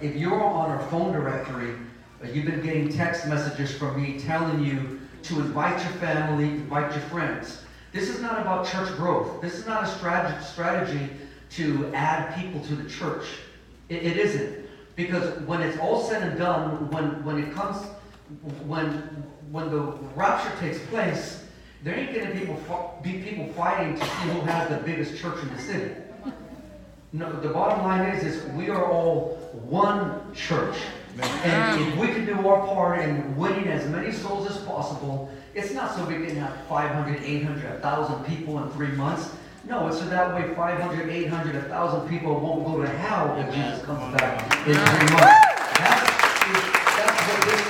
if you're on our phone directory, uh, you've been getting text messages from me telling you to invite your family, invite your friends. This is not about church growth. This is not a strategy, to add people to the church. It, it isn't. Because when it's all said and done, when, when it comes, when, when the rapture takes place, there ain't going to be people, be people fighting to see who has the biggest church in the city. No, the bottom line is, is we are all one church. And if we can do our part in winning as many souls as possible, it's not so we can have 500, 800, 1,000 people in three months. No, it's so that way 500, 800, 1,000 people won't go to hell if Jesus comes back in three months. That's, that's what this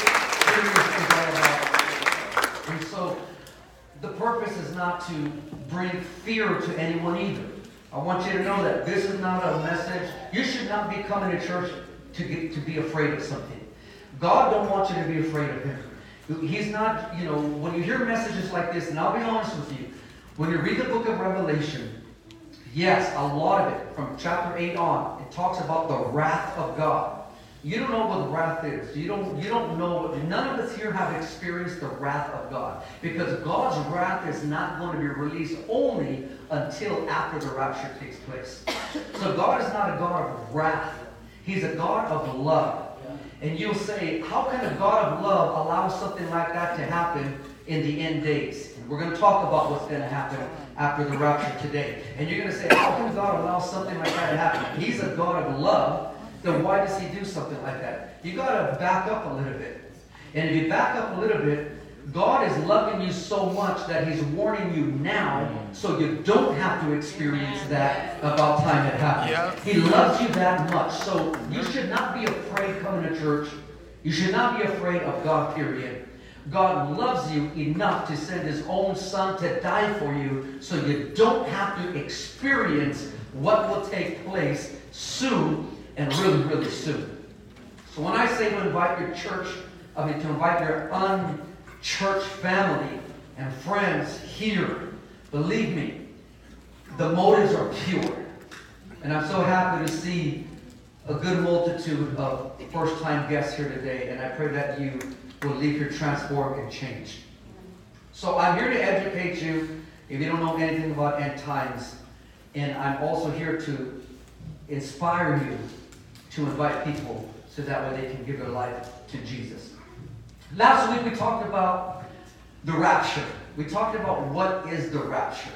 series is all about. And so the purpose is not to bring fear to anyone either. I want you to know that this is not a message. You should not be coming to church to, get, to be afraid of something. God don't want you to be afraid of him. He's not, you know, when you hear messages like this, and I'll be honest with you, when you read the book of Revelation, yes, a lot of it, from chapter 8 on, it talks about the wrath of God. You don't know what wrath is. You don't, you don't know. None of us here have experienced the wrath of God. Because God's wrath is not going to be released only until after the rapture takes place. So God is not a God of wrath. He's a God of love. And you'll say, how can a God of love allow something like that to happen in the end days? And we're going to talk about what's going to happen after the rapture today. And you're going to say, how can God allow something like that to happen? He's a God of love. Then why does he do something like that? You got to back up a little bit. And if you back up a little bit, God is loving you so much that He's warning you now so you don't have to experience that about time it happens. He loves you that much. So you should not be afraid coming to church. You should not be afraid of God, period. God loves you enough to send His own Son to die for you so you don't have to experience what will take place soon and really, really soon. So when I say to invite your church, I mean to invite your un church family and friends here, believe me, the motives are pure. And I'm so happy to see a good multitude of first time guests here today. And I pray that you will leave here transformed and changed. So I'm here to educate you if you don't know anything about end times. And I'm also here to inspire you to invite people so that way they can give their life to Jesus. Last week we talked about the rapture. We talked about what is the rapture.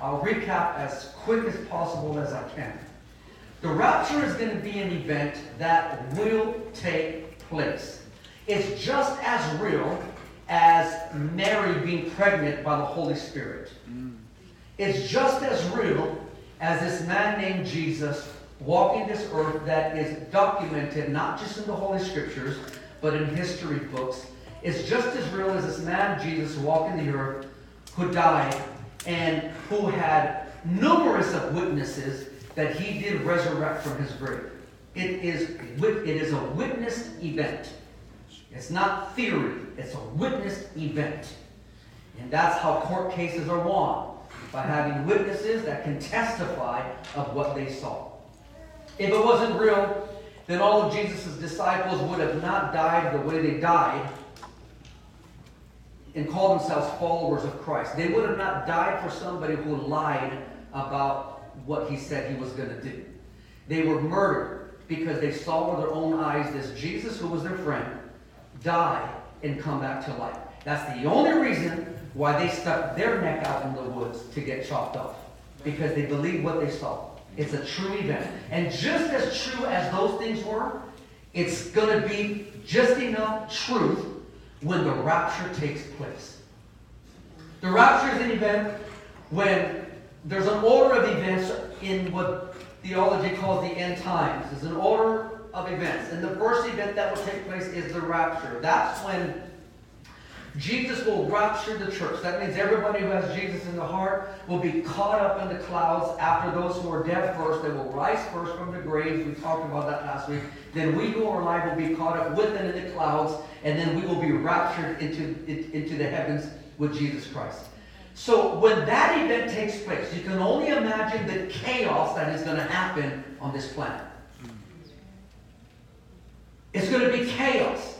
I'll recap as quick as possible as I can. The rapture is going to be an event that will take place. It's just as real as Mary being pregnant by the Holy Spirit. Mm. It's just as real as this man named Jesus walking this earth that is documented not just in the Holy Scriptures, but in history books is just as real as this man Jesus walking the earth who died and who had numerous of witnesses that he did resurrect from his grave. It is, it is a witnessed event. It's not theory, it's a witnessed event. And that's how court cases are won by having witnesses that can testify of what they saw. If it wasn't real, then all of Jesus' disciples would have not died the way they died and call themselves followers of Christ. They would have not died for somebody who lied about what he said he was going to do. They were murdered because they saw with their own eyes this Jesus, who was their friend, die and come back to life. That's the only reason why they stuck their neck out in the woods to get chopped off. Because they believed what they saw. It's a true event. And just as true as those things were, it's going to be just enough truth when the rapture takes place. The rapture is an event when there's an order of events in what theology calls the end times. There's an order of events. And the first event that will take place is the rapture. That's when Jesus will rapture the church. That means everybody who has Jesus in the heart will be caught up in the clouds after those who are dead first. They will rise first from the graves. We talked about that last week. Then we who are alive will be caught up with them in the clouds, and then we will be raptured into, into the heavens with Jesus Christ. So when that event takes place, you can only imagine the chaos that is going to happen on this planet. It's going to be chaos.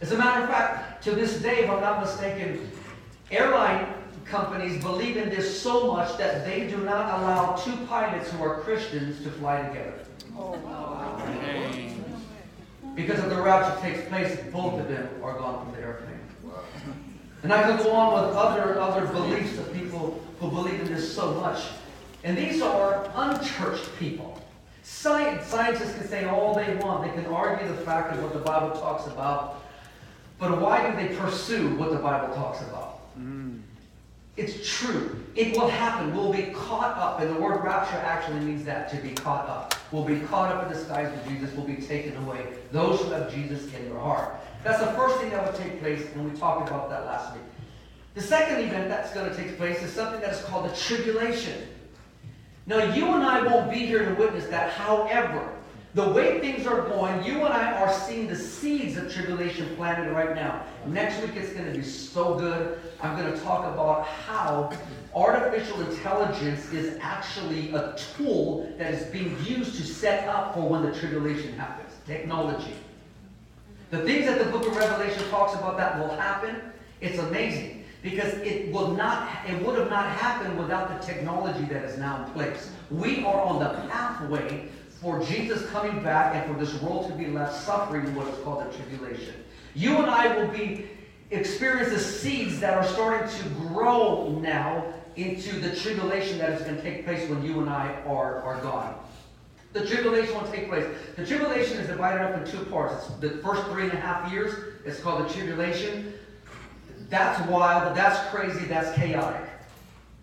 As a matter of fact, to this day, if I'm not mistaken, airline companies believe in this so much that they do not allow two pilots who are Christians to fly together. Oh, wow. Because if the rapture takes place, both of them are gone from the airplane. And I could go on with other, other beliefs of people who believe in this so much. And these are unchurched people. Science, scientists can say all they want. They can argue the fact of what the Bible talks about. But why do they pursue what the Bible talks about? Mm. It's true. It will happen. We'll be caught up. And the word rapture actually means that, to be caught up. We'll be caught up in the skies with Jesus. We'll be taken away. Those who have Jesus in their heart. That's the first thing that will take place, and we talked about that last week. The second event that's going to take place is something that is called the tribulation. Now, you and I won't be here to witness that. However, the way things are going, you and I are seeing the seeds of tribulation planted right now. Next week it's going to be so good. I'm going to talk about how artificial intelligence is actually a tool that is being used to set up for when the tribulation happens. Technology. The things that the book of Revelation talks about that will happen, it's amazing. Because it will not, it would have not happened without the technology that is now in place. We are on the pathway for Jesus coming back and for this world to be left suffering what is called the tribulation. You and I will be experience the seeds that are starting to grow now into the tribulation that is going to take place when you and I are, are gone. The tribulation will take place. The tribulation is divided up in two parts. It's the first three and a half years. It's called the tribulation. That's wild, that's crazy, that's chaotic.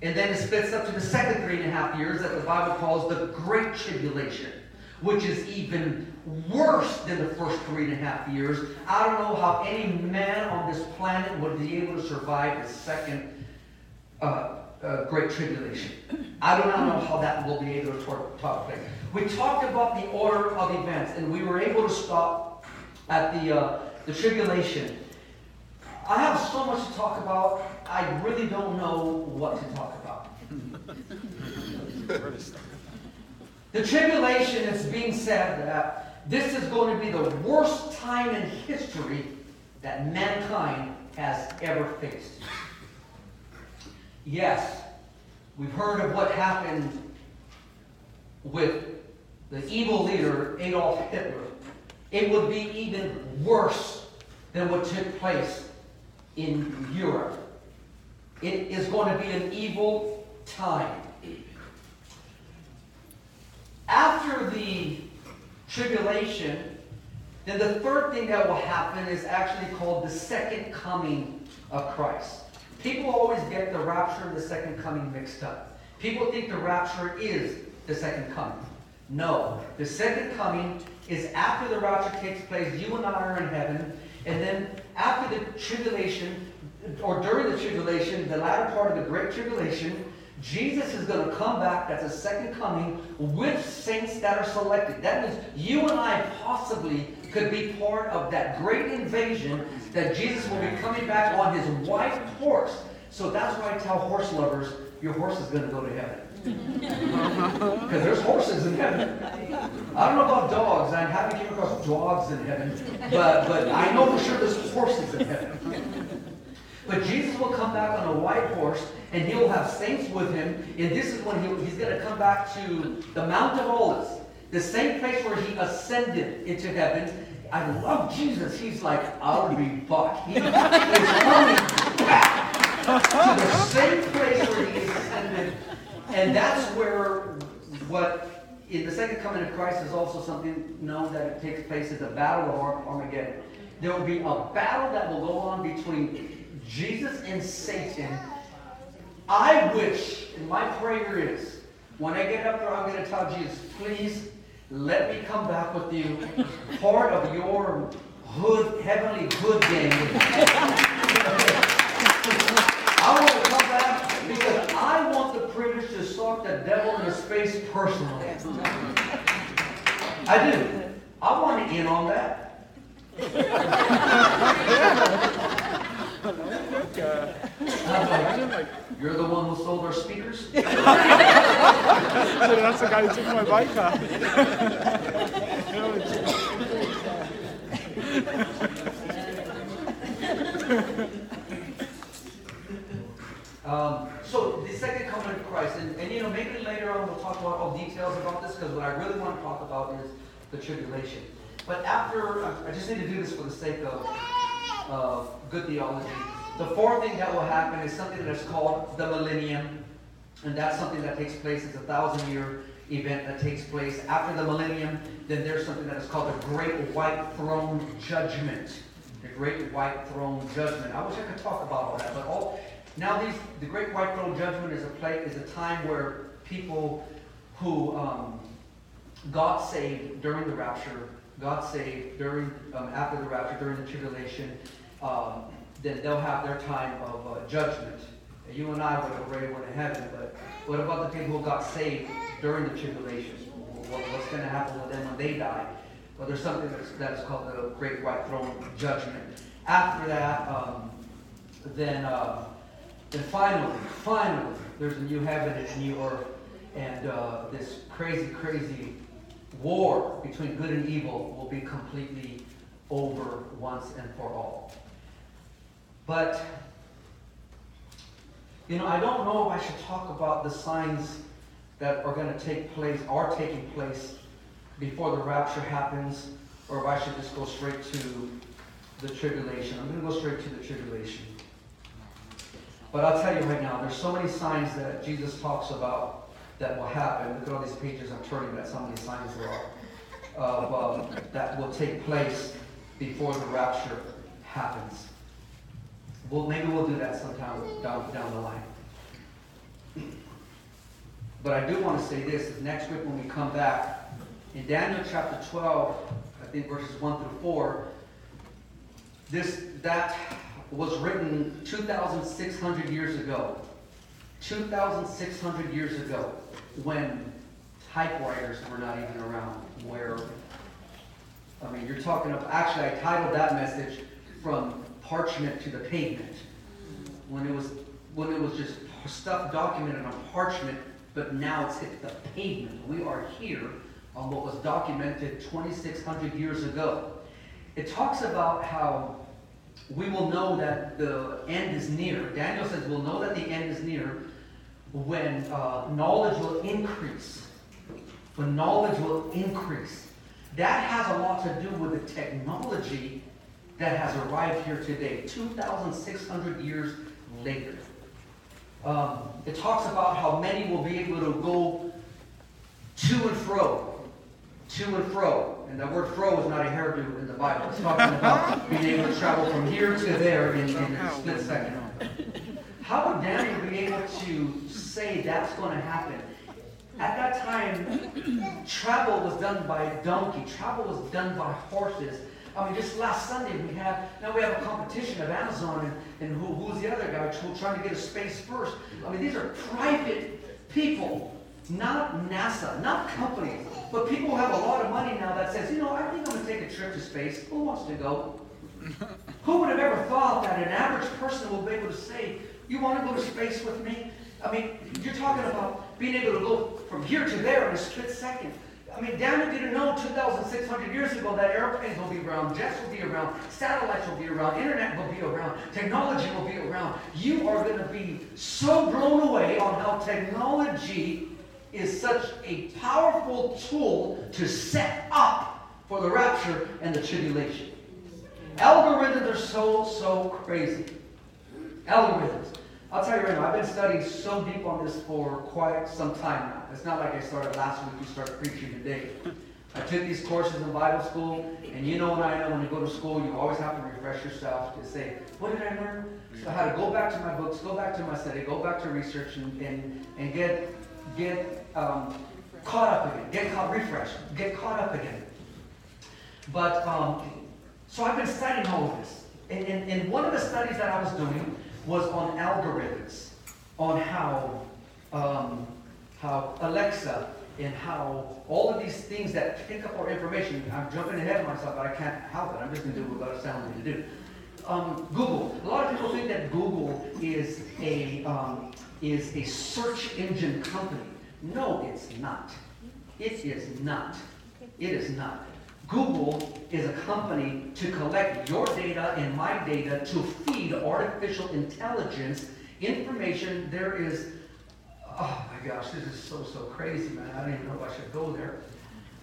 And then it splits up to the second three and a half years that the Bible calls the Great Tribulation which is even worse than the first three and a half years. I don't know how any man on this planet would be able to survive the second uh, uh, Great Tribulation. I do not know how that will be able to talk, place. We talked about the order of events, and we were able to stop at the, uh, the tribulation. I have so much to talk about, I really don't know what to talk about. The tribulation is being said that this is going to be the worst time in history that mankind has ever faced. Yes, we've heard of what happened with the evil leader Adolf Hitler. It would be even worse than what took place in Europe. It is going to be an evil time. After the tribulation, then the third thing that will happen is actually called the second coming of Christ. People always get the rapture and the second coming mixed up. People think the rapture is the second coming. No. The second coming is after the rapture takes place, you and I are in heaven, and then after the tribulation, or during the tribulation, the latter part of the great tribulation, Jesus is going to come back that's a second coming with saints that are selected. That means you and I possibly could be part of that great invasion that Jesus will be coming back on his white horse. So that's why I tell horse lovers, your horse is going to go to heaven. Because there's horses in heaven. I don't know about dogs. I haven't came across dogs in heaven. But, but I know for sure there's horses in heaven. But Jesus will come back on a white horse and he will have saints with him. And this is when he, he's going to come back to the Mount of Olives, the same place where he ascended into heaven. I love Jesus. He's like, I'll be back. He is coming back to the same place where he ascended. And that's where what in the second coming of Christ is also something known that it takes place at the Battle of Armageddon. There will be a battle that will go on between Jesus and Satan I wish, and my prayer is, when I get up there, I'm going to tell Jesus, please let me come back with you, part of your hood, heavenly hood game. I want to come back because I want the privilege to stalk the devil in his face personally. I do. I want to in on that like, You're the one who sold our speakers? so that's the guy who took my bike off. Um, so the second coming of Christ, and, and you know maybe later on we'll talk about all details about this because what I really want to talk about is the tribulation. But after, I just need to do this for the sake of, of good theology. The fourth thing that will happen is something that's called the millennium. And that's something that takes place. It's a thousand year event that takes place after the millennium. Then there's something that is called the Great White Throne Judgment. The Great White Throne Judgment. I wish I could talk about all that, but all now these the Great White Throne Judgment is a place is a time where people who um, got saved during the rapture, got saved during um, after the rapture, during the tribulation, um, then they'll have their time of uh, judgment. You and I would already went to heaven, but what about the people who got saved during the tribulation? What, what's going to happen with them when they die? Well, there's something that's, that's called the Great White Throne Judgment. After that, um, then, uh, then finally, finally, there's a new heaven and a new earth, and uh, this crazy, crazy war between good and evil will be completely over once and for all. But, you know, I don't know if I should talk about the signs that are going to take place, are taking place before the rapture happens, or if I should just go straight to the tribulation. I'm going to go straight to the tribulation. But I'll tell you right now, there's so many signs that Jesus talks about that will happen. Look at all these pages I'm turning at, so many signs there are, of, um, that will take place before the rapture happens. Well, maybe we'll do that sometime down, down the line. But I do want to say this, is next week when we come back, in Daniel chapter 12, I think verses 1 through 4, this, that was written 2,600 years ago. 2,600 years ago, when typewriters were not even around, where, I mean, you're talking of, actually, I titled that message from parchment to the pavement. When it was, when it was just stuff documented on parchment, but now it's hit the pavement. We are here on what was documented 2,600 years ago. It talks about how we will know that the end is near. Daniel says we'll know that the end is near when uh, knowledge will increase. When knowledge will increase. That has a lot to do with the technology that has arrived here today, 2,600 years later. Um, it talks about how many will be able to go to and fro, to and fro. And the word fro is not a hairdo in the Bible. It's talking about being able to travel from here to there in, in a split second. How would Daniel be able to say that's going to happen? At that time, travel was done by donkey. Travel was done by horses. I mean, just last Sunday we have, now we have a competition of Amazon and, and who, who's the other guy trying to get a space first. I mean, these are private people, not NASA, not companies, but people who have a lot of money now that says, you know, I think I'm going to take a trip to space. Who wants to go? who would have ever thought that an average person will be able to say, you want to go to space with me? I mean, you're talking about being able to go from here to there in a split second. I mean, Daniel didn't know 2,600 years ago that airplanes will be around, jets will be around, satellites will be around, internet will be around, technology will be around. You are going to be so blown away on how technology is such a powerful tool to set up for the rapture and the tribulation. Algorithms are so, so crazy. Algorithms. I'll tell you right now, I've been studying so deep on this for quite some time now. It's not like I started last week, you start preaching today. I took these courses in Bible school, and you know and I know when you go to school, you always have to refresh yourself to say, what did I learn? So I had to go back to my books, go back to my study, go back to research, and, and, and get, get um, caught up again, get caught, refreshed, get caught up again. But, um, so I've been studying all of this. And, and, and one of the studies that I was doing was on algorithms, on how, um, how Alexa and how all of these things that pick up our information. I'm jumping ahead of myself, but I can't help it. I'm just going to do what God's telling me to do. Um, Google. A lot of people think that Google is a um, is a search engine company. No, it's not. It is not. It is not. Google is a company to collect your data and my data to feed artificial intelligence information. There is, oh my gosh, this is so, so crazy, man. I don't even know if I should go there.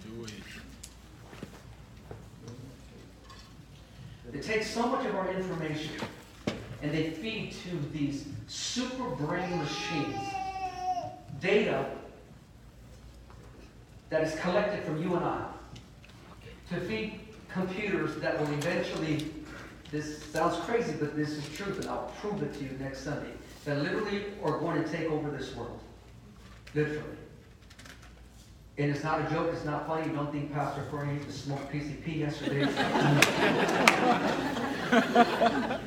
Do it. They take so much of our information and they feed to these super brain machines data that is collected from you and I to feed computers that will eventually, this sounds crazy, but this is truth, and I'll prove it to you next Sunday, that literally are going to take over this world. Literally. And it's not a joke, it's not funny. Don't think Pastor Fernie used to smoke PCP yesterday.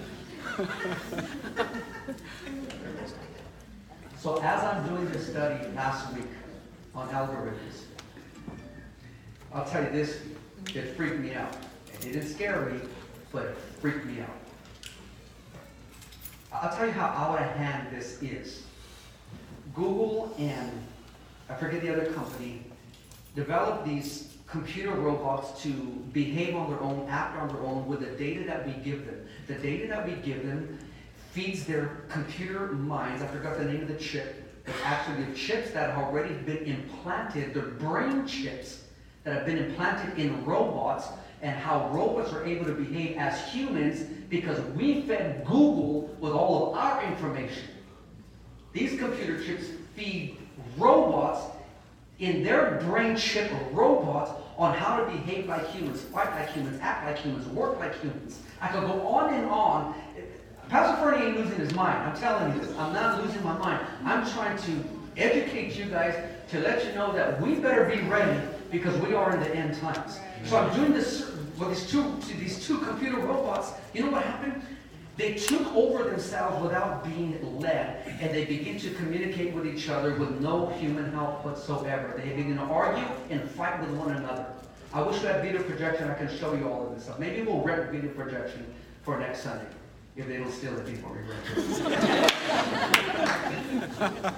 so as I'm doing this study last week on algorithms, I'll tell you this, it freaked me out. It didn't scare me, but it freaked me out. I'll tell you how out of hand this is. Google and I forget the other company developed these computer robots to behave on their own, act on their own with the data that we give them. The data that we give them feeds their computer minds. I forgot the name of the chip. But actually, the chips that have already been implanted, they're brain chips that have been implanted in robots, and how robots are able to behave as humans because we fed Google with all of our information. These computer chips feed robots in their brain chip robots on how to behave like humans, fight like humans, act like humans, work like humans. I could go on and on. Pastor Fernie ain't losing his mind. I'm telling you. I'm not losing my mind. I'm trying to educate you guys to let you know that we better be ready because we are in the end times. So I'm doing this with these two these two computer robots. You know what happened? They took over themselves without being led, and they begin to communicate with each other with no human help whatsoever. They begin to argue and fight with one another. I wish we had video projection. I can show you all of this stuff. Maybe we'll rent video projection for next Sunday if they don't steal it before we rent it.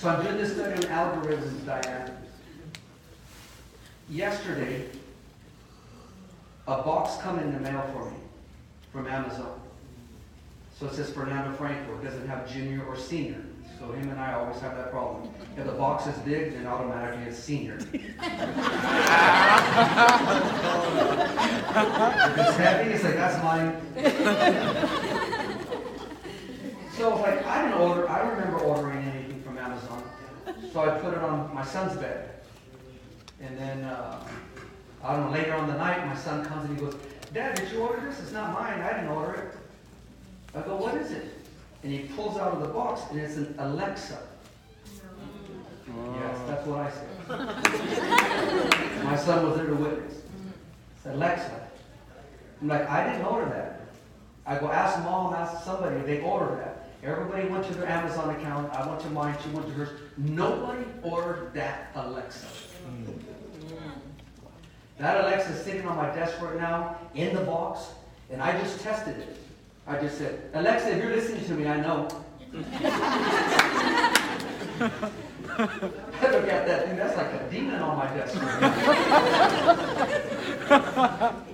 So I'm doing this study on algorithms, Diane. Yesterday, a box come in the mail for me from Amazon. So it says Fernando Franco. It doesn't have junior or senior. So him and I always have that problem. If the box is big, then automatically it's senior. if it's heavy, it's like, that's mine. so like, I didn't order, I remember ordering. So I put it on my son's bed. And then, uh, I don't know, later on the night, my son comes and he goes, Dad, did you order this? It's not mine. I didn't order it. I go, what is it? And he pulls out of the box, and it's an Alexa. Yes, that's what I said. My son was there to witness. It's Alexa. I'm like, I didn't order that. I go ask mom, ask somebody, they ordered that. Everybody went to their Amazon account. I went to mine. She went to hers. Nobody ordered that Alexa. That Alexa is sitting on my desk right now in the box, and I just tested it. I just said, Alexa, if you're listening to me, I know. Look at that thing, that's like a demon on my desk.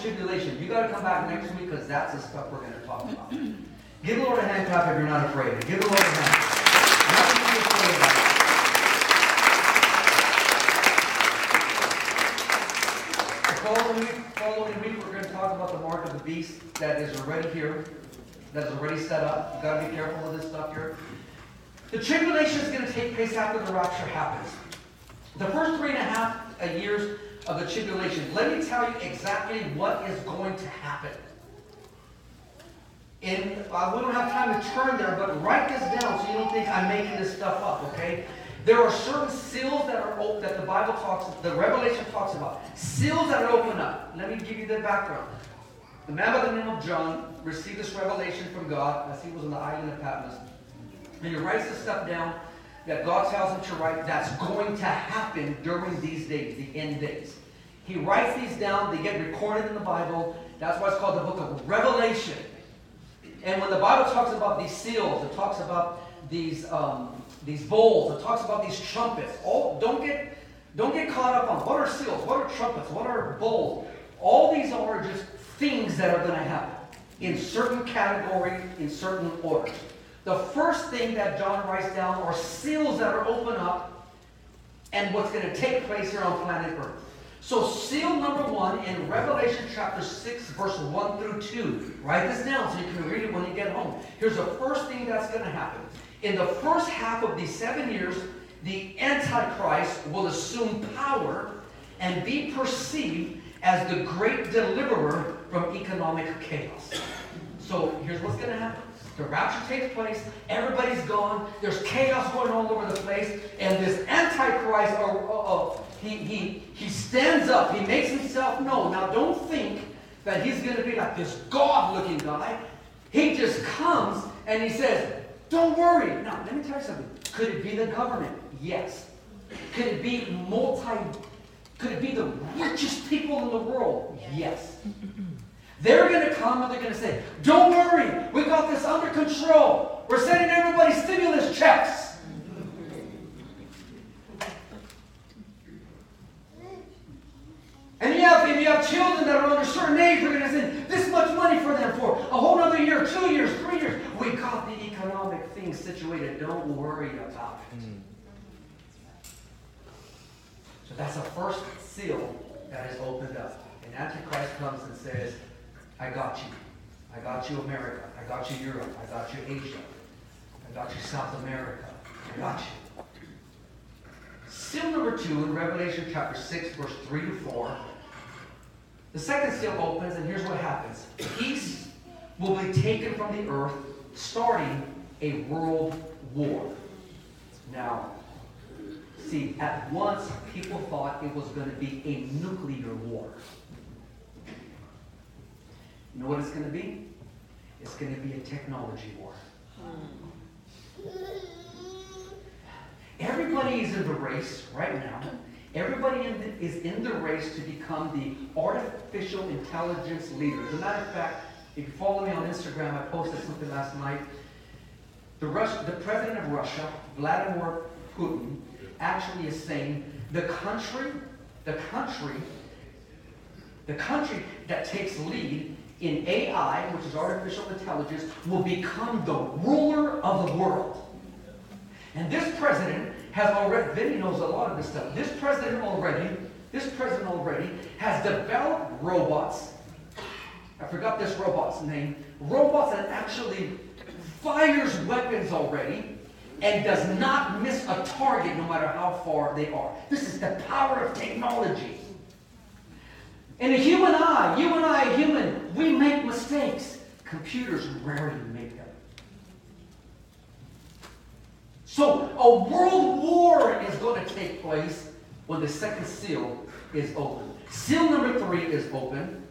tribulation. You got to come back next week because that's the stuff we're going to talk about. Give the Lord a hand clap if you're not afraid. Give the Lord a hand. The following week, following week, we're going to talk about the mark of the beast that is already here, that is already set up. You've got to be careful with this stuff here. The tribulation is going to take place after the rapture happens. The first three and a half years of the tribulation, let me tell you exactly what is going to happen. And uh, we don't have time to turn there, but write this down so you don't think I'm making this stuff up, okay? There are certain seals that are open, that the Bible talks, the Revelation talks about. Seals that are open up. Let me give you the background. The man by the name of John received this revelation from God as he was on the island of Patmos. And he writes this stuff down that God tells him to write that's going to happen during these days, the end days. He writes these down, they get recorded in the Bible. That's why it's called the book of Revelation. And when the Bible talks about these seals, it talks about these um, these bowls, it talks about these trumpets. All don't get don't get caught up on what are seals, what are trumpets, what are bowls. All these are just things that are going to happen in certain categories, in certain orders. The first thing that John writes down are seals that are open up and what's going to take place here on planet Earth. So, seal number one in Revelation chapter 6, verse 1 through 2. Write this down so you can read it when you get home. Here's the first thing that's going to happen. In the first half of these seven years, the Antichrist will assume power and be perceived as the great deliverer from economic chaos. So here's what's going to happen. The rapture takes place, everybody's gone, there's chaos going all over the place, and this Antichrist, or he, he, he stands up, he makes himself known. Now don't think that he's going to be like this God-looking guy. He just comes and he says, don't worry. Now, let me tell you something. Could it be the government? Yes. Could it be multi, could it be the richest people in the world? Yes. They're going to come and they're going to say, Don't worry, we got this under control. We're sending everybody stimulus checks. And yeah, if you have children that are under a certain age, we're going to send this much money for them for a whole other year, two years, three years. We got the economic thing situated. Don't worry about it. Mm. So that's the first seal that is opened up. And Antichrist comes and says, I got you. I got you, America. I got you, Europe. I got you, Asia. I got you, South America. I got you. Seal number two in Revelation chapter 6, verse 3 to 4. The second seal opens, and here's what happens peace will be taken from the earth, starting a world war. Now, see, at once people thought it was going to be a nuclear war. You know what it's going to be? It's going to be a technology war. Everybody is in the race right now. Everybody in the, is in the race to become the artificial intelligence leader. As a matter of fact, if you follow me on Instagram, I posted something last night. The, Rus- the president of Russia, Vladimir Putin, actually is saying the country, the country, the country that takes lead in AI, which is artificial intelligence, will become the ruler of the world. And this president has already, Vinny knows a lot of this stuff. This president already, this president already has developed robots. I forgot this robot's name. Robots that actually fires weapons already and does not miss a target no matter how far they are. This is the power of technology. In a human eye, you and I, human, we make mistakes. Computers rarely make them. So a world war is going to take place when the second seal is open. Seal number three is open.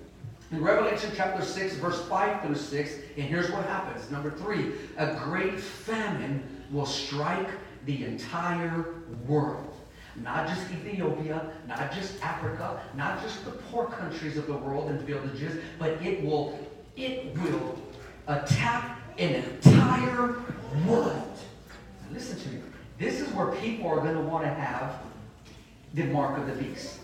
In Revelation chapter 6, verse 5 through 6, and here's what happens. Number three, a great famine will strike the entire world. Not just Ethiopia, not just Africa, not just the poor countries of the world and villages, but it will, it will attack an entire world. Now listen to me. This is where people are going to want to have the mark of the beast.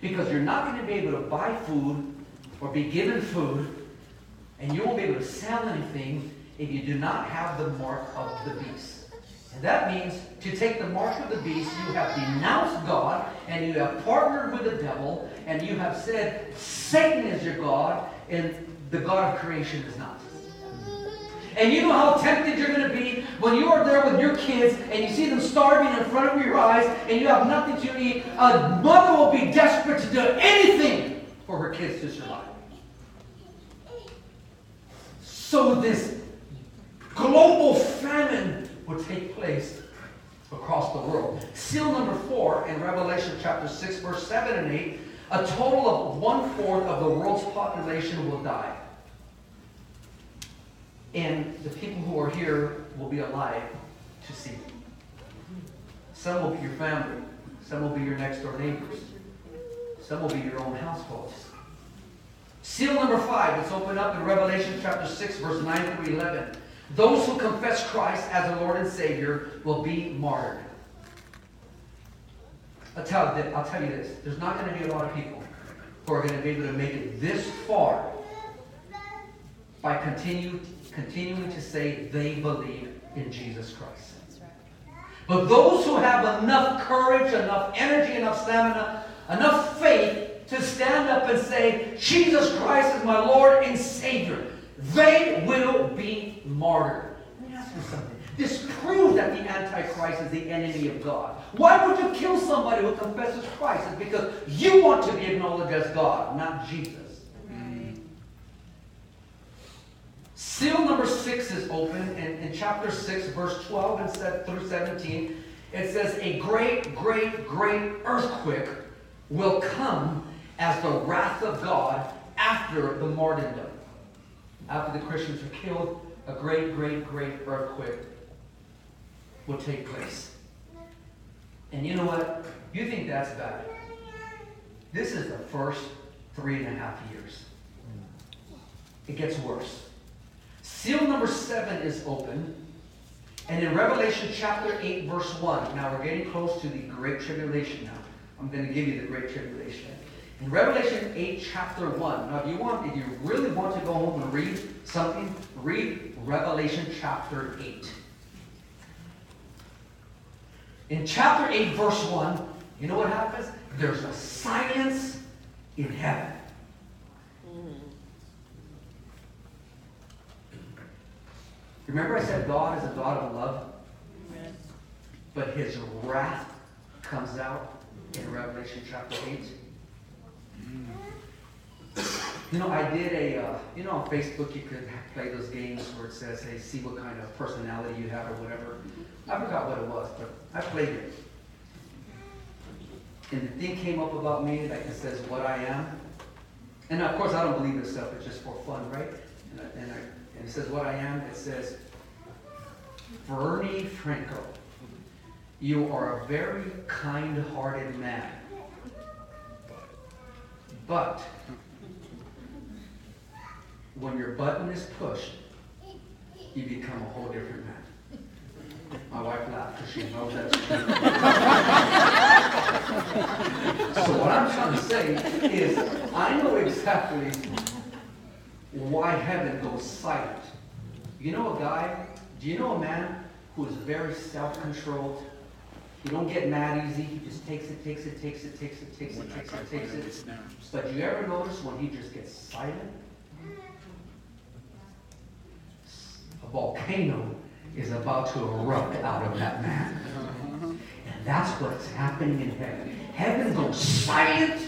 Because you're not going to be able to buy food or be given food, and you won't be able to sell anything if you do not have the mark of the beast. And that means to take the mark of the beast, you have denounced God and you have partnered with the devil and you have said Satan is your God and the God of creation is not. And you know how tempted you're going to be when you are there with your kids and you see them starving in front of your eyes and you have nothing to eat. A mother will be desperate to do anything for her kids to survive. So this global famine would take place across the world. Seal number four in Revelation chapter 6, verse 7 and 8 a total of one fourth of the world's population will die. And the people who are here will be alive to see. Some will be your family, some will be your next door neighbors, some will be your own households. Seal number five, let's open up in Revelation chapter 6, verse 9 through 11. Those who confess Christ as the Lord and Savior will be martyred. I'll tell, I'll tell you this there's not going to be a lot of people who are going to be able to make it this far by continue, continuing to say they believe in Jesus Christ. But those who have enough courage, enough energy, enough stamina, enough faith to stand up and say, Jesus Christ is my Lord and Savior, they will be martyred. Let me ask you something. This proves that the Antichrist is the enemy of God. Why would you kill somebody who confesses Christ? It's because you want to be acknowledged as God, not Jesus. Seal number six is open, and in chapter 6, verse 12 and through 17, it says, A great, great, great earthquake will come as the wrath of God after the martyrdom. After the Christians are killed, a great, great, great earthquake will take place. And you know what? You think that's bad. This is the first three and a half years. It gets worse. Seal number seven is open. And in Revelation chapter 8, verse 1, now we're getting close to the Great Tribulation now. I'm going to give you the Great Tribulation. In Revelation 8, chapter 1, now if you want, if you really want to go home and read something, read Revelation chapter 8. In chapter 8, verse 1, you know what happens? There's a silence in heaven. Remember, I said God is a God of love? But his wrath comes out in Revelation chapter 8. You know, I did a, uh, you know, on Facebook you could play those games where it says, hey, see what kind of personality you have or whatever. I forgot what it was, but I played it. And the thing came up about me, like it says what I am. And of course, I don't believe this stuff, it's just for fun, right? And, I, and, I, and it says what I am, it says, Fernie Franco, you are a very kind hearted man. But when your button is pushed, you become a whole different man. My wife laughed because she knows that's true. so what I'm trying to say is I know exactly why heaven goes silent. You know a guy, do you know a man who is very self-controlled? He don't get mad easy. He just takes it, takes it, takes it, takes it, takes it, takes it, takes it. But you ever notice when he just gets silent? A volcano is about to erupt out of that man. And that's what's happening in heaven. Heaven goes silent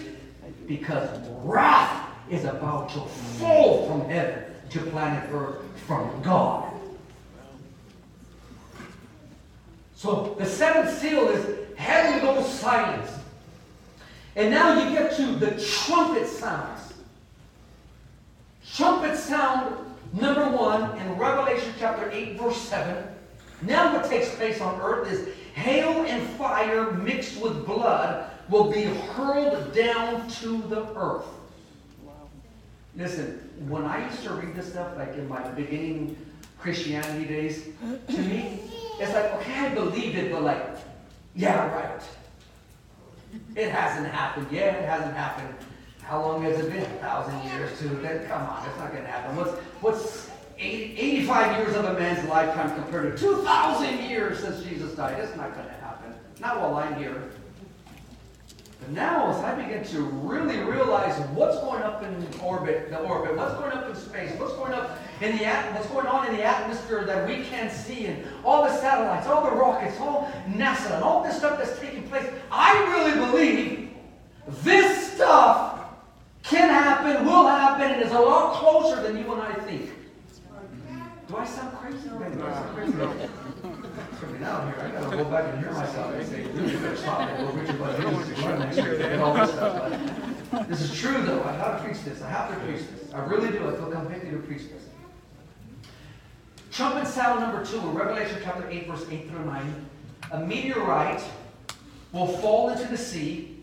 because wrath is about to fall from heaven to planet Earth from God. So the seventh seal is heaven goes silent. And now you get to the trumpet sounds. Trumpet sound Number one, in Revelation chapter 8, verse 7, now what takes place on earth is hail and fire mixed with blood will be hurled down to the earth. Listen, when I used to read this stuff, like in my beginning Christianity days, to me, it's like, okay, I believed it, but like, yeah, right. It hasn't happened yet. It hasn't happened how long has it been? A thousand years, two? Then come on, it's not going to happen. What's what's 80, 85 years of a man's lifetime compared to 2,000 years since Jesus died? It's not going to happen. Not while I'm here. But now, as I begin to really realize what's going up in orbit, the orbit, what's going up in space, what's going up in the what's going on in the atmosphere that we can't see, and all the satellites, all the rockets, all NASA, and all this stuff that's taking place, I really believe this stuff can happen, will happen, and is a lot closer than you and I think. Do I sound crazy already? Do I sound crazy? Coming out here, I gotta go back and hear myself and say, dude, you better stop it. Well, Richard, but get this this is true, though. I have to preach this. I have to preach this. I really do. I feel convicted to preach this. Trumpet sound number two in Revelation chapter 8, verse 8 through 9. A meteorite will fall into the sea,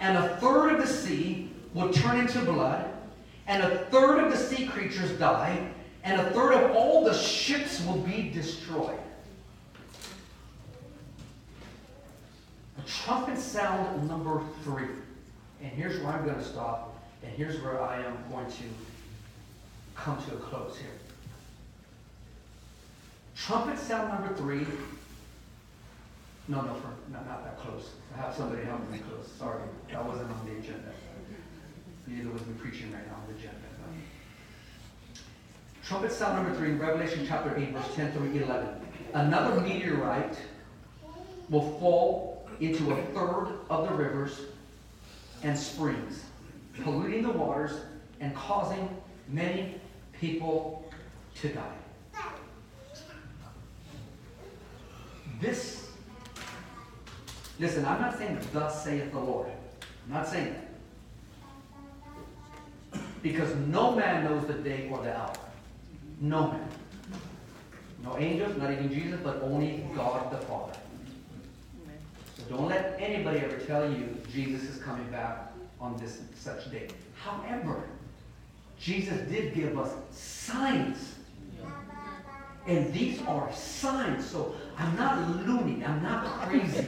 and a third of the sea will turn into blood, and a third of the sea creatures die, and a third of all the ships will be destroyed. Trumpet sound number three And here's where I'm going to stop, and here's where I am going to come to a close here. Trumpet sound number three. No, no, for, not, not that close. I have somebody help me close. Sorry, that wasn't on the agenda. Neither was me preaching right now on the agenda. Trumpet sound number three, Revelation chapter 8, verse 10 through 11. Another meteorite will fall into a third of the rivers and springs, polluting the waters and causing many people to die. This, listen, I'm not saying thus saith the Lord. I'm not saying that. Because no man knows the day or the hour. No man. No angels, not even Jesus, but only God the Father. Don't let anybody ever tell you Jesus is coming back on this such day. However, Jesus did give us signs. And these are signs. So I'm not loony. I'm not crazy.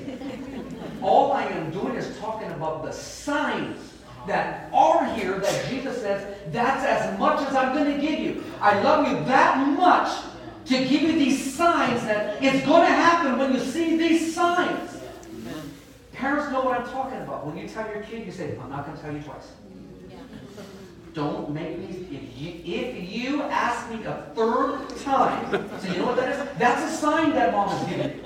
All I am doing is talking about the signs that are here that Jesus says, that's as much as I'm going to give you. I love you that much to give you these signs that it's going to happen when you see these signs. Parents know what I'm talking about. When you tell your kid, you say, I'm not going to tell you twice. Don't make me, if you, if you ask me a third time, so you know what that is? That's a sign that mom is giving you.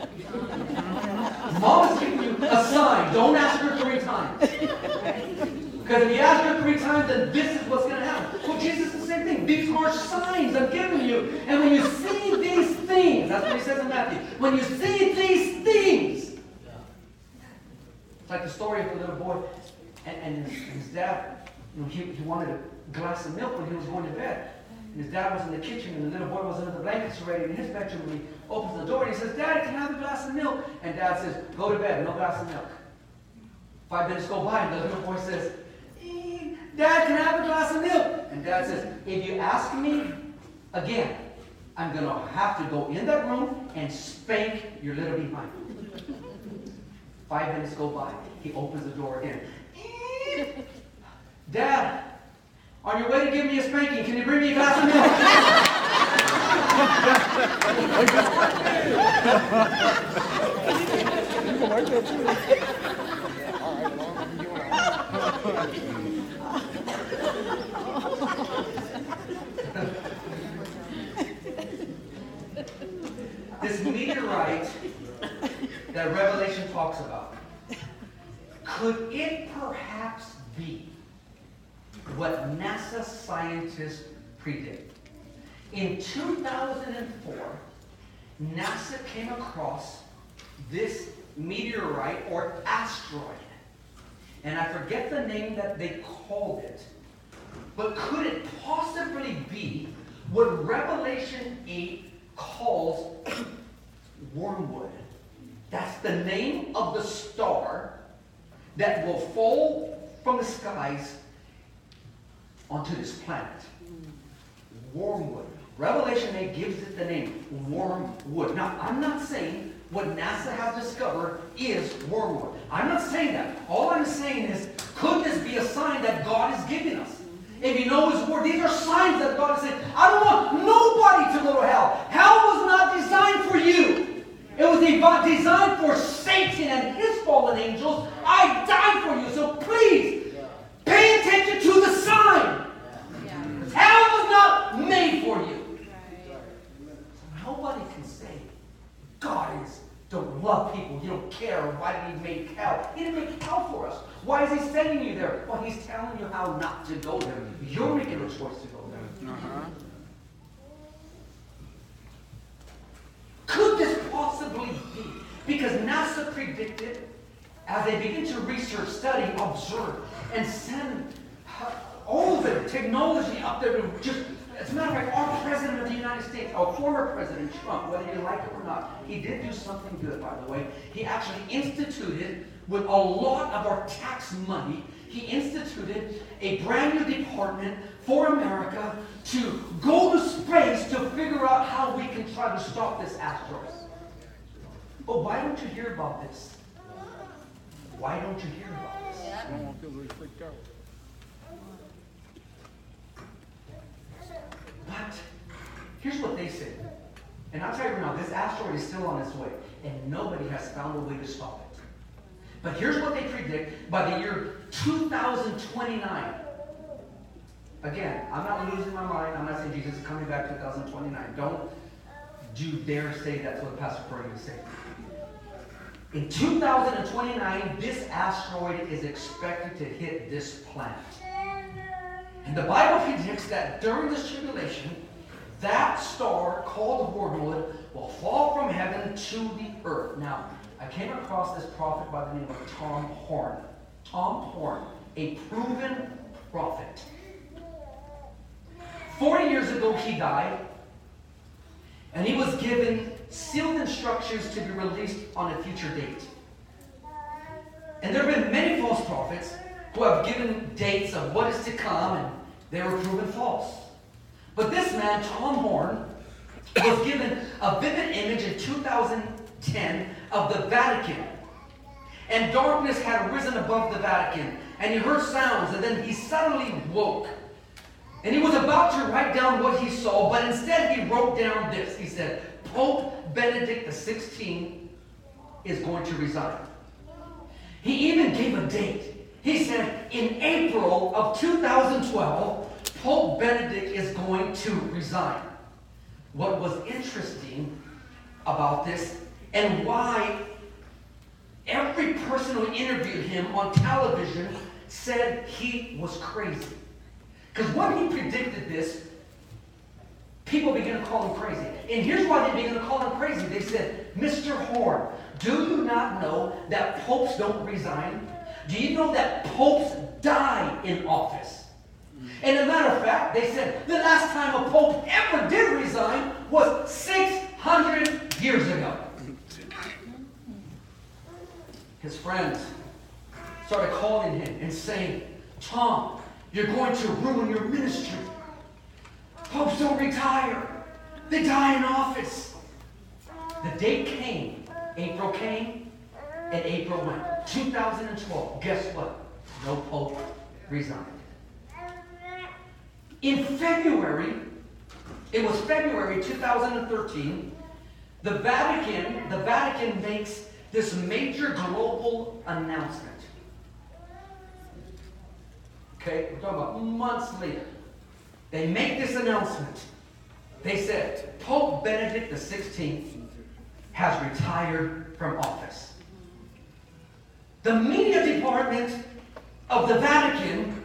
Mom is giving you a sign. Don't ask her three times. Because if you ask her three times, then this is what's going to happen. Well, Jesus is the same thing. These are signs I'm giving you. And when you see these things, that's what he says in Matthew. When you see these things, it's like the story of the little boy and, and his, his dad. You know, he, he wanted a glass of milk when he was going to bed. And his dad was in the kitchen, and the little boy was under the blankets already in his bedroom. And he opens the door and he says, Dad, can I have a glass of milk? And dad says, Go to bed, no glass of milk. Five minutes go by, and the little boy says, eh, Dad, can I have a glass of milk? And dad says, If you ask me again, I'm going to have to go in that room and spank your little behind. Five minutes go by. He opens the door again. Dad, on your way to give me a spanking, can you bring me a glass of milk? this meteorite that Revelation talks about, could it perhaps be what NASA scientists predict? In 2004, NASA came across this meteorite or asteroid. And I forget the name that they called it. But could it possibly be what Revelation 8 calls wormwood? That's the name of the star that will fall from the skies onto this planet. Wormwood. Revelation 8 gives it the name wormwood. Now, I'm not saying what NASA has discovered is wormwood. I'm not saying that. All I'm saying is, could this be a sign that God is giving us? If you know His Word, these are signs that God is saying, I don't want nobody to go to hell. Hell was not designed for you. It was designed for Satan and his fallen angels. I died for you, so please pay attention to the sign. Hell was not made for you. Nobody can say God is don't love people. You don't care. Why did he make hell? He didn't make hell for us. Why is he sending you there? Well, he's telling you how not to go there. You're making a choice to go there. Uh-huh. Could this possibly be? Because NASA predicted, as they begin to research, study, observe, and send uh, all the technology up there just as a matter of fact, our president of the United States, our former president Trump, whether you like it or not, he did do something good, by the way. He actually instituted, with a lot of our tax money, he instituted a brand new department for America to go to space to figure out how we can try to stop this asteroid. But why don't you hear about this? Why don't you hear about this? But here's what they say. And I'll tell you right now, this asteroid is still on its way, and nobody has found a way to stop it. But here's what they predict by the year 2029. Again, I'm not losing my mind. I'm not saying Jesus is coming back 2029. Don't do dare say that's what Pastor Corey is saying. In 2029, this asteroid is expected to hit this planet. And the Bible predicts that during this tribulation, that star called wormwood will fall from heaven to the earth. Now, I came across this prophet by the name of Tom Horn. Tom Horn, a proven prophet. 40 years ago, he died, and he was given sealed instructions to be released on a future date. And there have been many false prophets who have given dates of what is to come, and they were proven false. But this man, Tom Horn, was given a vivid image in 2010 of the Vatican. And darkness had risen above the Vatican. And he heard sounds, and then he suddenly woke. And he was about to write down what he saw, but instead he wrote down this. He said, Pope Benedict XVI is going to resign. He even gave a date. He said, in April of 2012, Pope Benedict is going to resign. What was interesting about this and why every person who interviewed him on television said he was crazy. Because when he predicted this, people began to call him crazy. And here's why they began to call him crazy. They said, Mr. Horn, do you not know that popes don't resign? Do you know that popes die in office? And a matter of fact, they said the last time a pope ever did resign was 600 years ago. His friends started calling him and saying, Tom, you're going to ruin your ministry. Popes don't retire, they die in office. The date came, April came, and April went. 2012, guess what? No Pope resigned. In February, it was February 2013, the Vatican, the Vatican makes this major global announcement. Okay, we're talking about months later. They make this announcement. They said Pope Benedict XVI has retired from office. The media department of the Vatican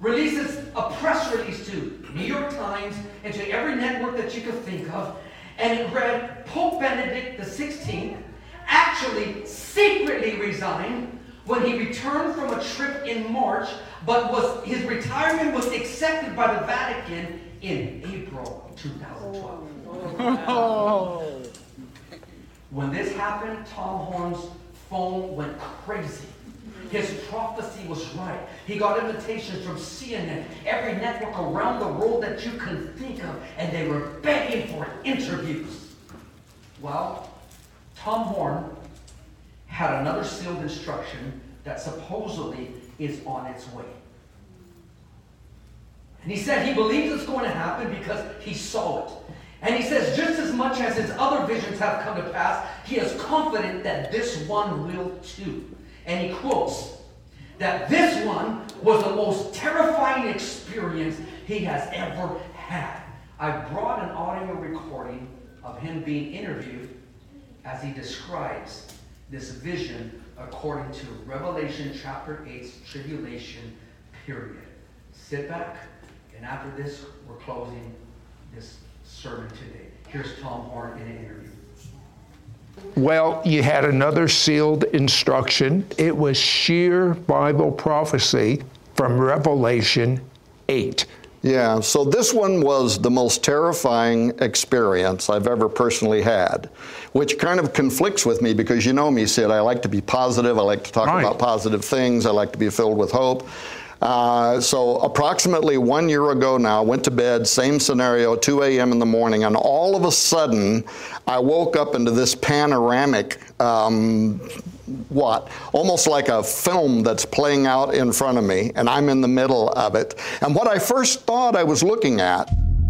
releases a press release to New York Times and to every network that you could think of, and it read Pope Benedict XVI actually secretly resigned when he returned from a trip in March, but was his retirement was accepted by the Vatican in April 2012. when this happened, Tom Horn's phone went crazy. His prophecy was right. He got invitations from CNN, every network around the world that you can think of, and they were begging for interviews. Well, Tom Horn had another sealed instruction that supposedly is on its way. And he said he believes it's going to happen because he saw it. And he says, just as much as his other visions have come to pass, he is confident that this one will too. And he quotes that this one was the most terrifying experience he has ever had. I brought an audio recording of him being interviewed as he describes this vision according to Revelation chapter 8's tribulation period. Sit back, and after this, we're closing this sermon today. Here's Tom Horn in an interview. Well, you had another sealed instruction. It was sheer Bible prophecy from Revelation 8. Yeah, so this one was the most terrifying experience I've ever personally had, which kind of conflicts with me because you know me, Sid. I like to be positive. I like to talk Right. about positive things. I like to be filled with hope. Uh, so approximately one year ago now, went to bed, same scenario, 2 a.m. in the morning, and all of a sudden, I woke up into this panoramic. Um, what? Almost like a film that's playing out in front of me, and I'm in the middle of it. And what I first thought I was looking at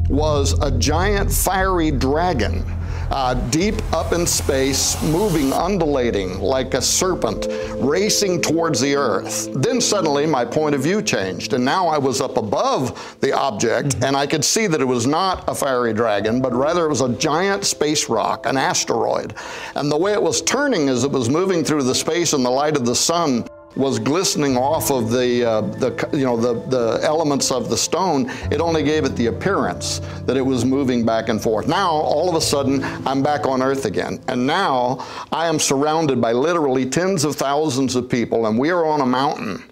was a giant fiery dragon uh, deep up in space, moving, undulating like a serpent, racing towards the earth. Then suddenly my point of view changed, and now I was up above the object, mm-hmm. and I could see that it was not a fiery dragon, but rather it was a giant space rock, an asteroid. And the way it was turning as it was moving through the space in the light of the sun, was glistening off of the, uh, the you know the, the elements of the stone, it only gave it the appearance that it was moving back and forth. Now, all of a sudden, I'm back on Earth again, and now I am surrounded by literally tens of thousands of people, and we are on a mountain,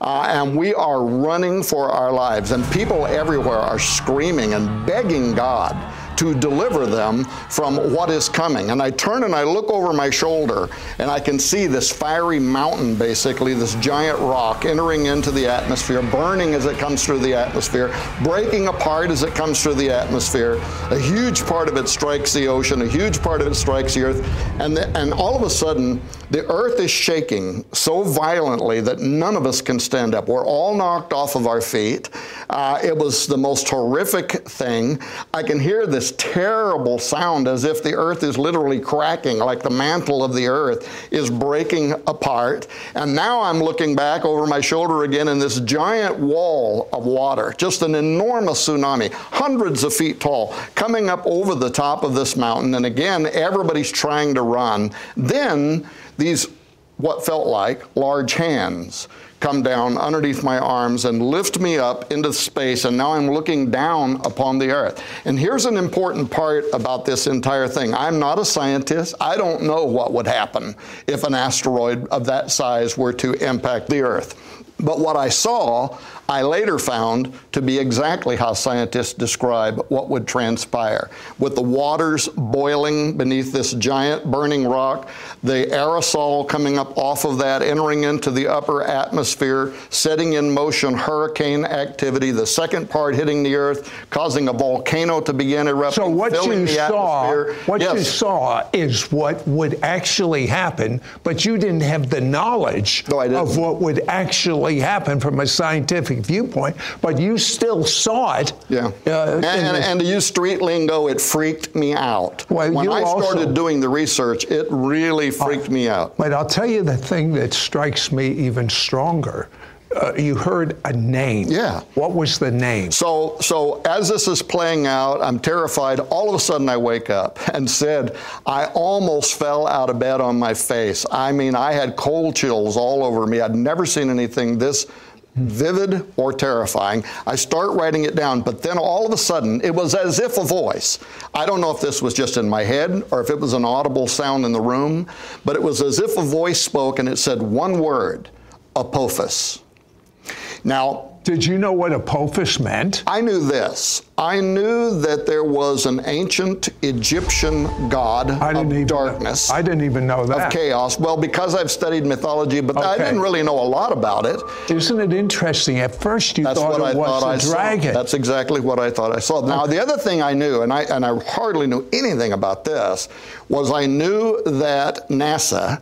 uh, and we are running for our lives, and people everywhere are screaming and begging God to deliver them from what is coming. And I turn and I look over my shoulder and I can see this fiery mountain, basically, this giant rock entering into the atmosphere, burning as it comes through the atmosphere, breaking apart as it comes through the atmosphere. A huge part of it strikes the ocean, a huge part of it strikes the earth. And, the, and all of a sudden, the earth is shaking so violently that none of us can stand up. We're all knocked off of our feet. Uh, it was the most horrific thing. I can hear this terrible sound as if the earth is literally cracking, like the mantle of the earth is breaking apart. And now I'm looking back over my shoulder again in this giant wall of water, just an enormous tsunami, hundreds of feet tall, coming up over the top of this mountain. And again, everybody's trying to run. Then these, what felt like large hands come down underneath my arms and lift me up into space, and now I'm looking down upon the earth. And here's an important part about this entire thing I'm not a scientist. I don't know what would happen if an asteroid of that size were to impact the earth. But what I saw I later found to be exactly how scientists describe what would transpire. With the waters boiling beneath this giant burning rock, the aerosol coming up off of that, entering into the upper atmosphere, setting in motion hurricane activity, the second part hitting the earth, causing a volcano to begin erupting. So what you saw, what yes. you saw is what would actually happen, but you didn't have the knowledge no, of what would actually happen from a scientific scientific viewpoint, but you still saw it. Yeah. Uh, and, and, and, to use street lingo, it freaked me out. Well, when I started doing the research, it really freaked uh, me out. But I'll tell you the thing that strikes me even stronger. Uh, you heard a name. Yeah. What was the name? So, so as this is playing out, I'm terrified. All of a sudden, I wake up and said, I almost fell out of bed on my face. I mean, I had cold chills all over me. I'd never seen anything this vivid or terrifying. I start writing it down, but then all of a sudden, it was as if a voice. I don't know if this was just in my head or if it was an audible sound in the room, but it was as if a voice spoke and it said one word Apophis. Now, did you know what Apophis meant? I knew this. I knew that there was an ancient Egyptian god of even, darkness. I didn't even know that. Of chaos. Well, because I've studied mythology, but okay. I didn't really know a lot about it. Isn't it interesting? At first, you That's thought it I was thought a I dragon. Saw. That's exactly what I thought I saw. Now, the other thing I knew, and I and I hardly knew anything about this, was I knew that NASA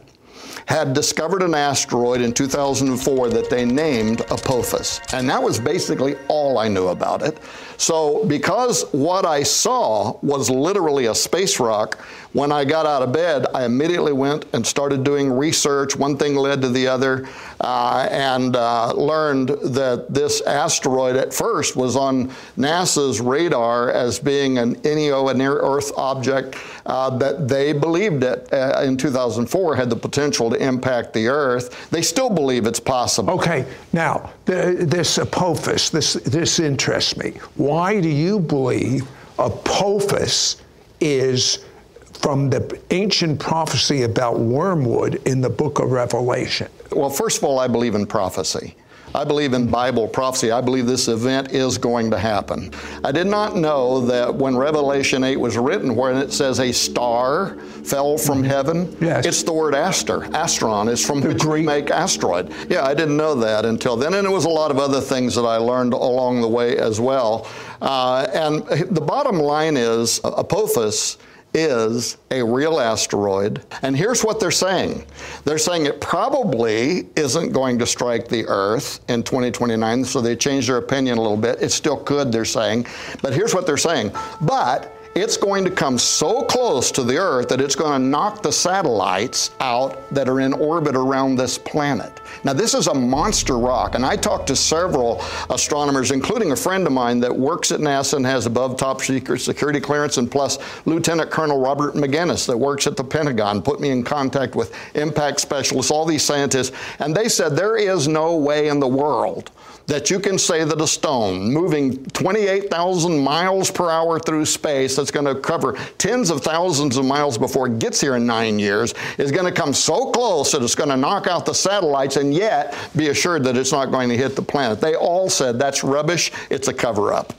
had discovered an asteroid in 2004 that they named Apophis. And that was basically all I knew about it. So, because what I saw was literally a space rock, when I got out of bed, I immediately went and started doing research. One thing led to the other, uh, and uh, learned that this asteroid at first was on NASA's radar as being an NEO, a near Earth object uh, that they believed it uh, in 2004 had the potential to impact the Earth. They still believe it's possible. Okay, now, the, this Apophis, this, this interests me. Why do you believe Apophis is from the ancient prophecy about wormwood in the book of Revelation? Well, first of all, I believe in prophecy. I believe in Bible prophecy. I believe this event is going to happen. I did not know that when Revelation 8 was written, when it says a star fell from heaven, yes. it's the word aster. Astron is from the which Greek. make asteroid. Yeah, I didn't know that until then. And it was a lot of other things that I learned along the way as well. Uh, and the bottom line is Apophis is a real asteroid. And here's what they're saying they're saying it probably isn't going to strike the Earth in 2029, so they changed their opinion a little bit. It still could, they're saying. But here's what they're saying. But it's going to come so close to the Earth that it's going to knock the satellites out that are in orbit around this planet. Now, this is a monster rock, and I talked to several astronomers, including a friend of mine that works at NASA and has above top secret security clearance, and plus Lieutenant Colonel Robert Maginnis that works at the Pentagon, put me in contact with impact specialists, all these scientists, and they said there is no way in the world that you can say that a stone moving 28,000 miles per hour through space that's going to cover tens of thousands of miles before it gets here in nine years is going to come so close that it's going to knock out the satellites and yet be assured that it's not going to hit the planet. They all said that's rubbish, it's a cover up.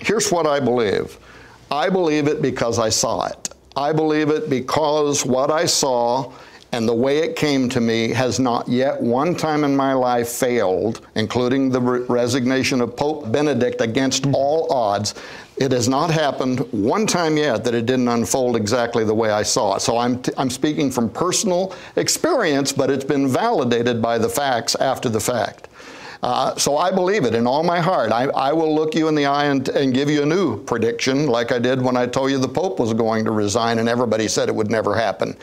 Here's what I believe I believe it because I saw it. I believe it because what I saw and the way it came to me has not yet one time in my life failed, including the re- resignation of Pope Benedict against mm. all odds. It has not happened one time yet that it didn't unfold exactly the way I saw it. So I'm, t- I'm speaking from personal experience, but it's been validated by the facts after the fact. Uh, so I believe it in all my heart. I, I will look you in the eye and, and, give you a new prediction, like I did when I told you the Pope was going to resign and everybody said it would never happen.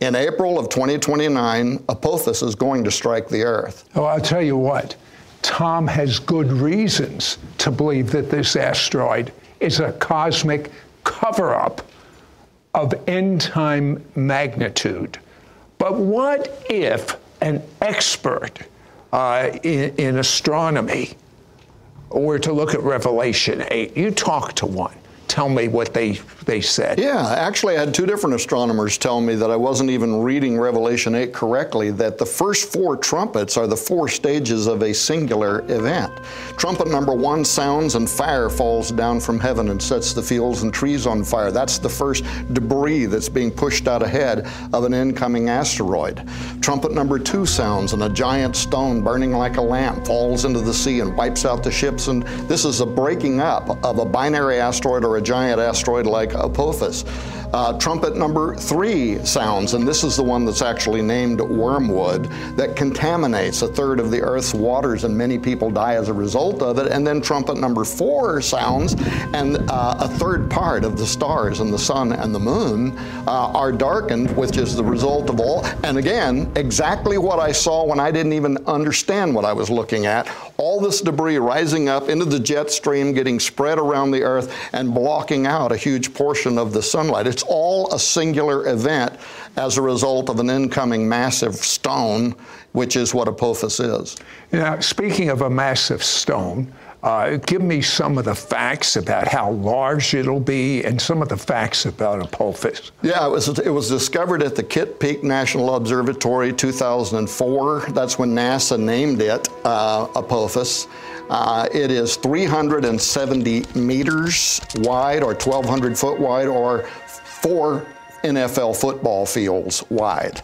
In April of 2029, Apophis is going to strike the Earth. Oh, I'll tell you what, Tom has good reasons to believe that this asteroid is a cosmic cover up of end time magnitude. But what if an expert uh, in, in astronomy were to look at Revelation 8? You talk to one tell me what they, they said. Yeah, actually, I had two different astronomers tell me that I wasn't even reading Revelation 8 correctly, that the first four trumpets are the four stages of a singular event. Trumpet number one sounds and fire falls down from heaven and sets the fields and trees on fire. That's the first debris that's being pushed out ahead of an incoming asteroid. Trumpet number two sounds and a giant stone burning like a lamp falls into the sea and wipes out the ships. And this is a breaking up of a binary asteroid or a giant asteroid like Apophis. Uh, trumpet number three sounds, and this is the one that's actually named wormwood, that contaminates a third of the Earth's waters, and many people die as a result of it. And then trumpet number four sounds, and uh, a third part of the stars and the sun and the moon uh, are darkened, which is the result of all. And again, exactly what I saw when I didn't even understand what I was looking at. All this debris rising up into the jet stream, getting spread around the Earth, and blocking out a huge portion of the sunlight. It's all a singular event as a result of an incoming massive stone, which is what Apophis is. Now, speaking of a massive stone, uh, give me some of the facts about how large it'll be and some of the facts about Apophis. Yeah, it was, it was discovered at the Kitt Peak National Observatory 2004. That's when NASA named it uh, Apophis. Uh, it is 370 meters wide or 1,200 foot wide or four NFL football fields wide.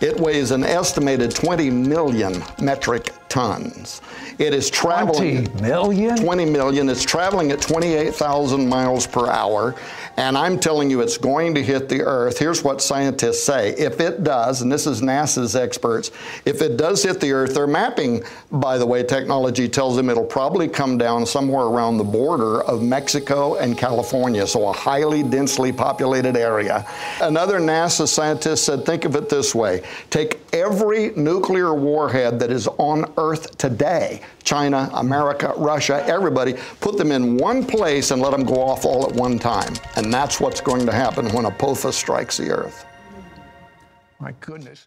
It weighs an estimated 20 million metric tons. It is traveling 20 million? 20 million. It's traveling at 28,000 miles per hour. And I'm telling you, it's going to hit the Earth. Here's what scientists say. If it does, and this is NASA's experts, if it does hit the Earth, their mapping, by the way, technology tells them it'll probably come down somewhere around the border of Mexico and California, so a highly densely populated area. Another NASA scientist said, think of it this way take every nuclear warhead that is on Earth today China, America, Russia, everybody, put them in one place and let them go off all at one time. And that's what's going to happen when Apophis strikes the earth. My goodness.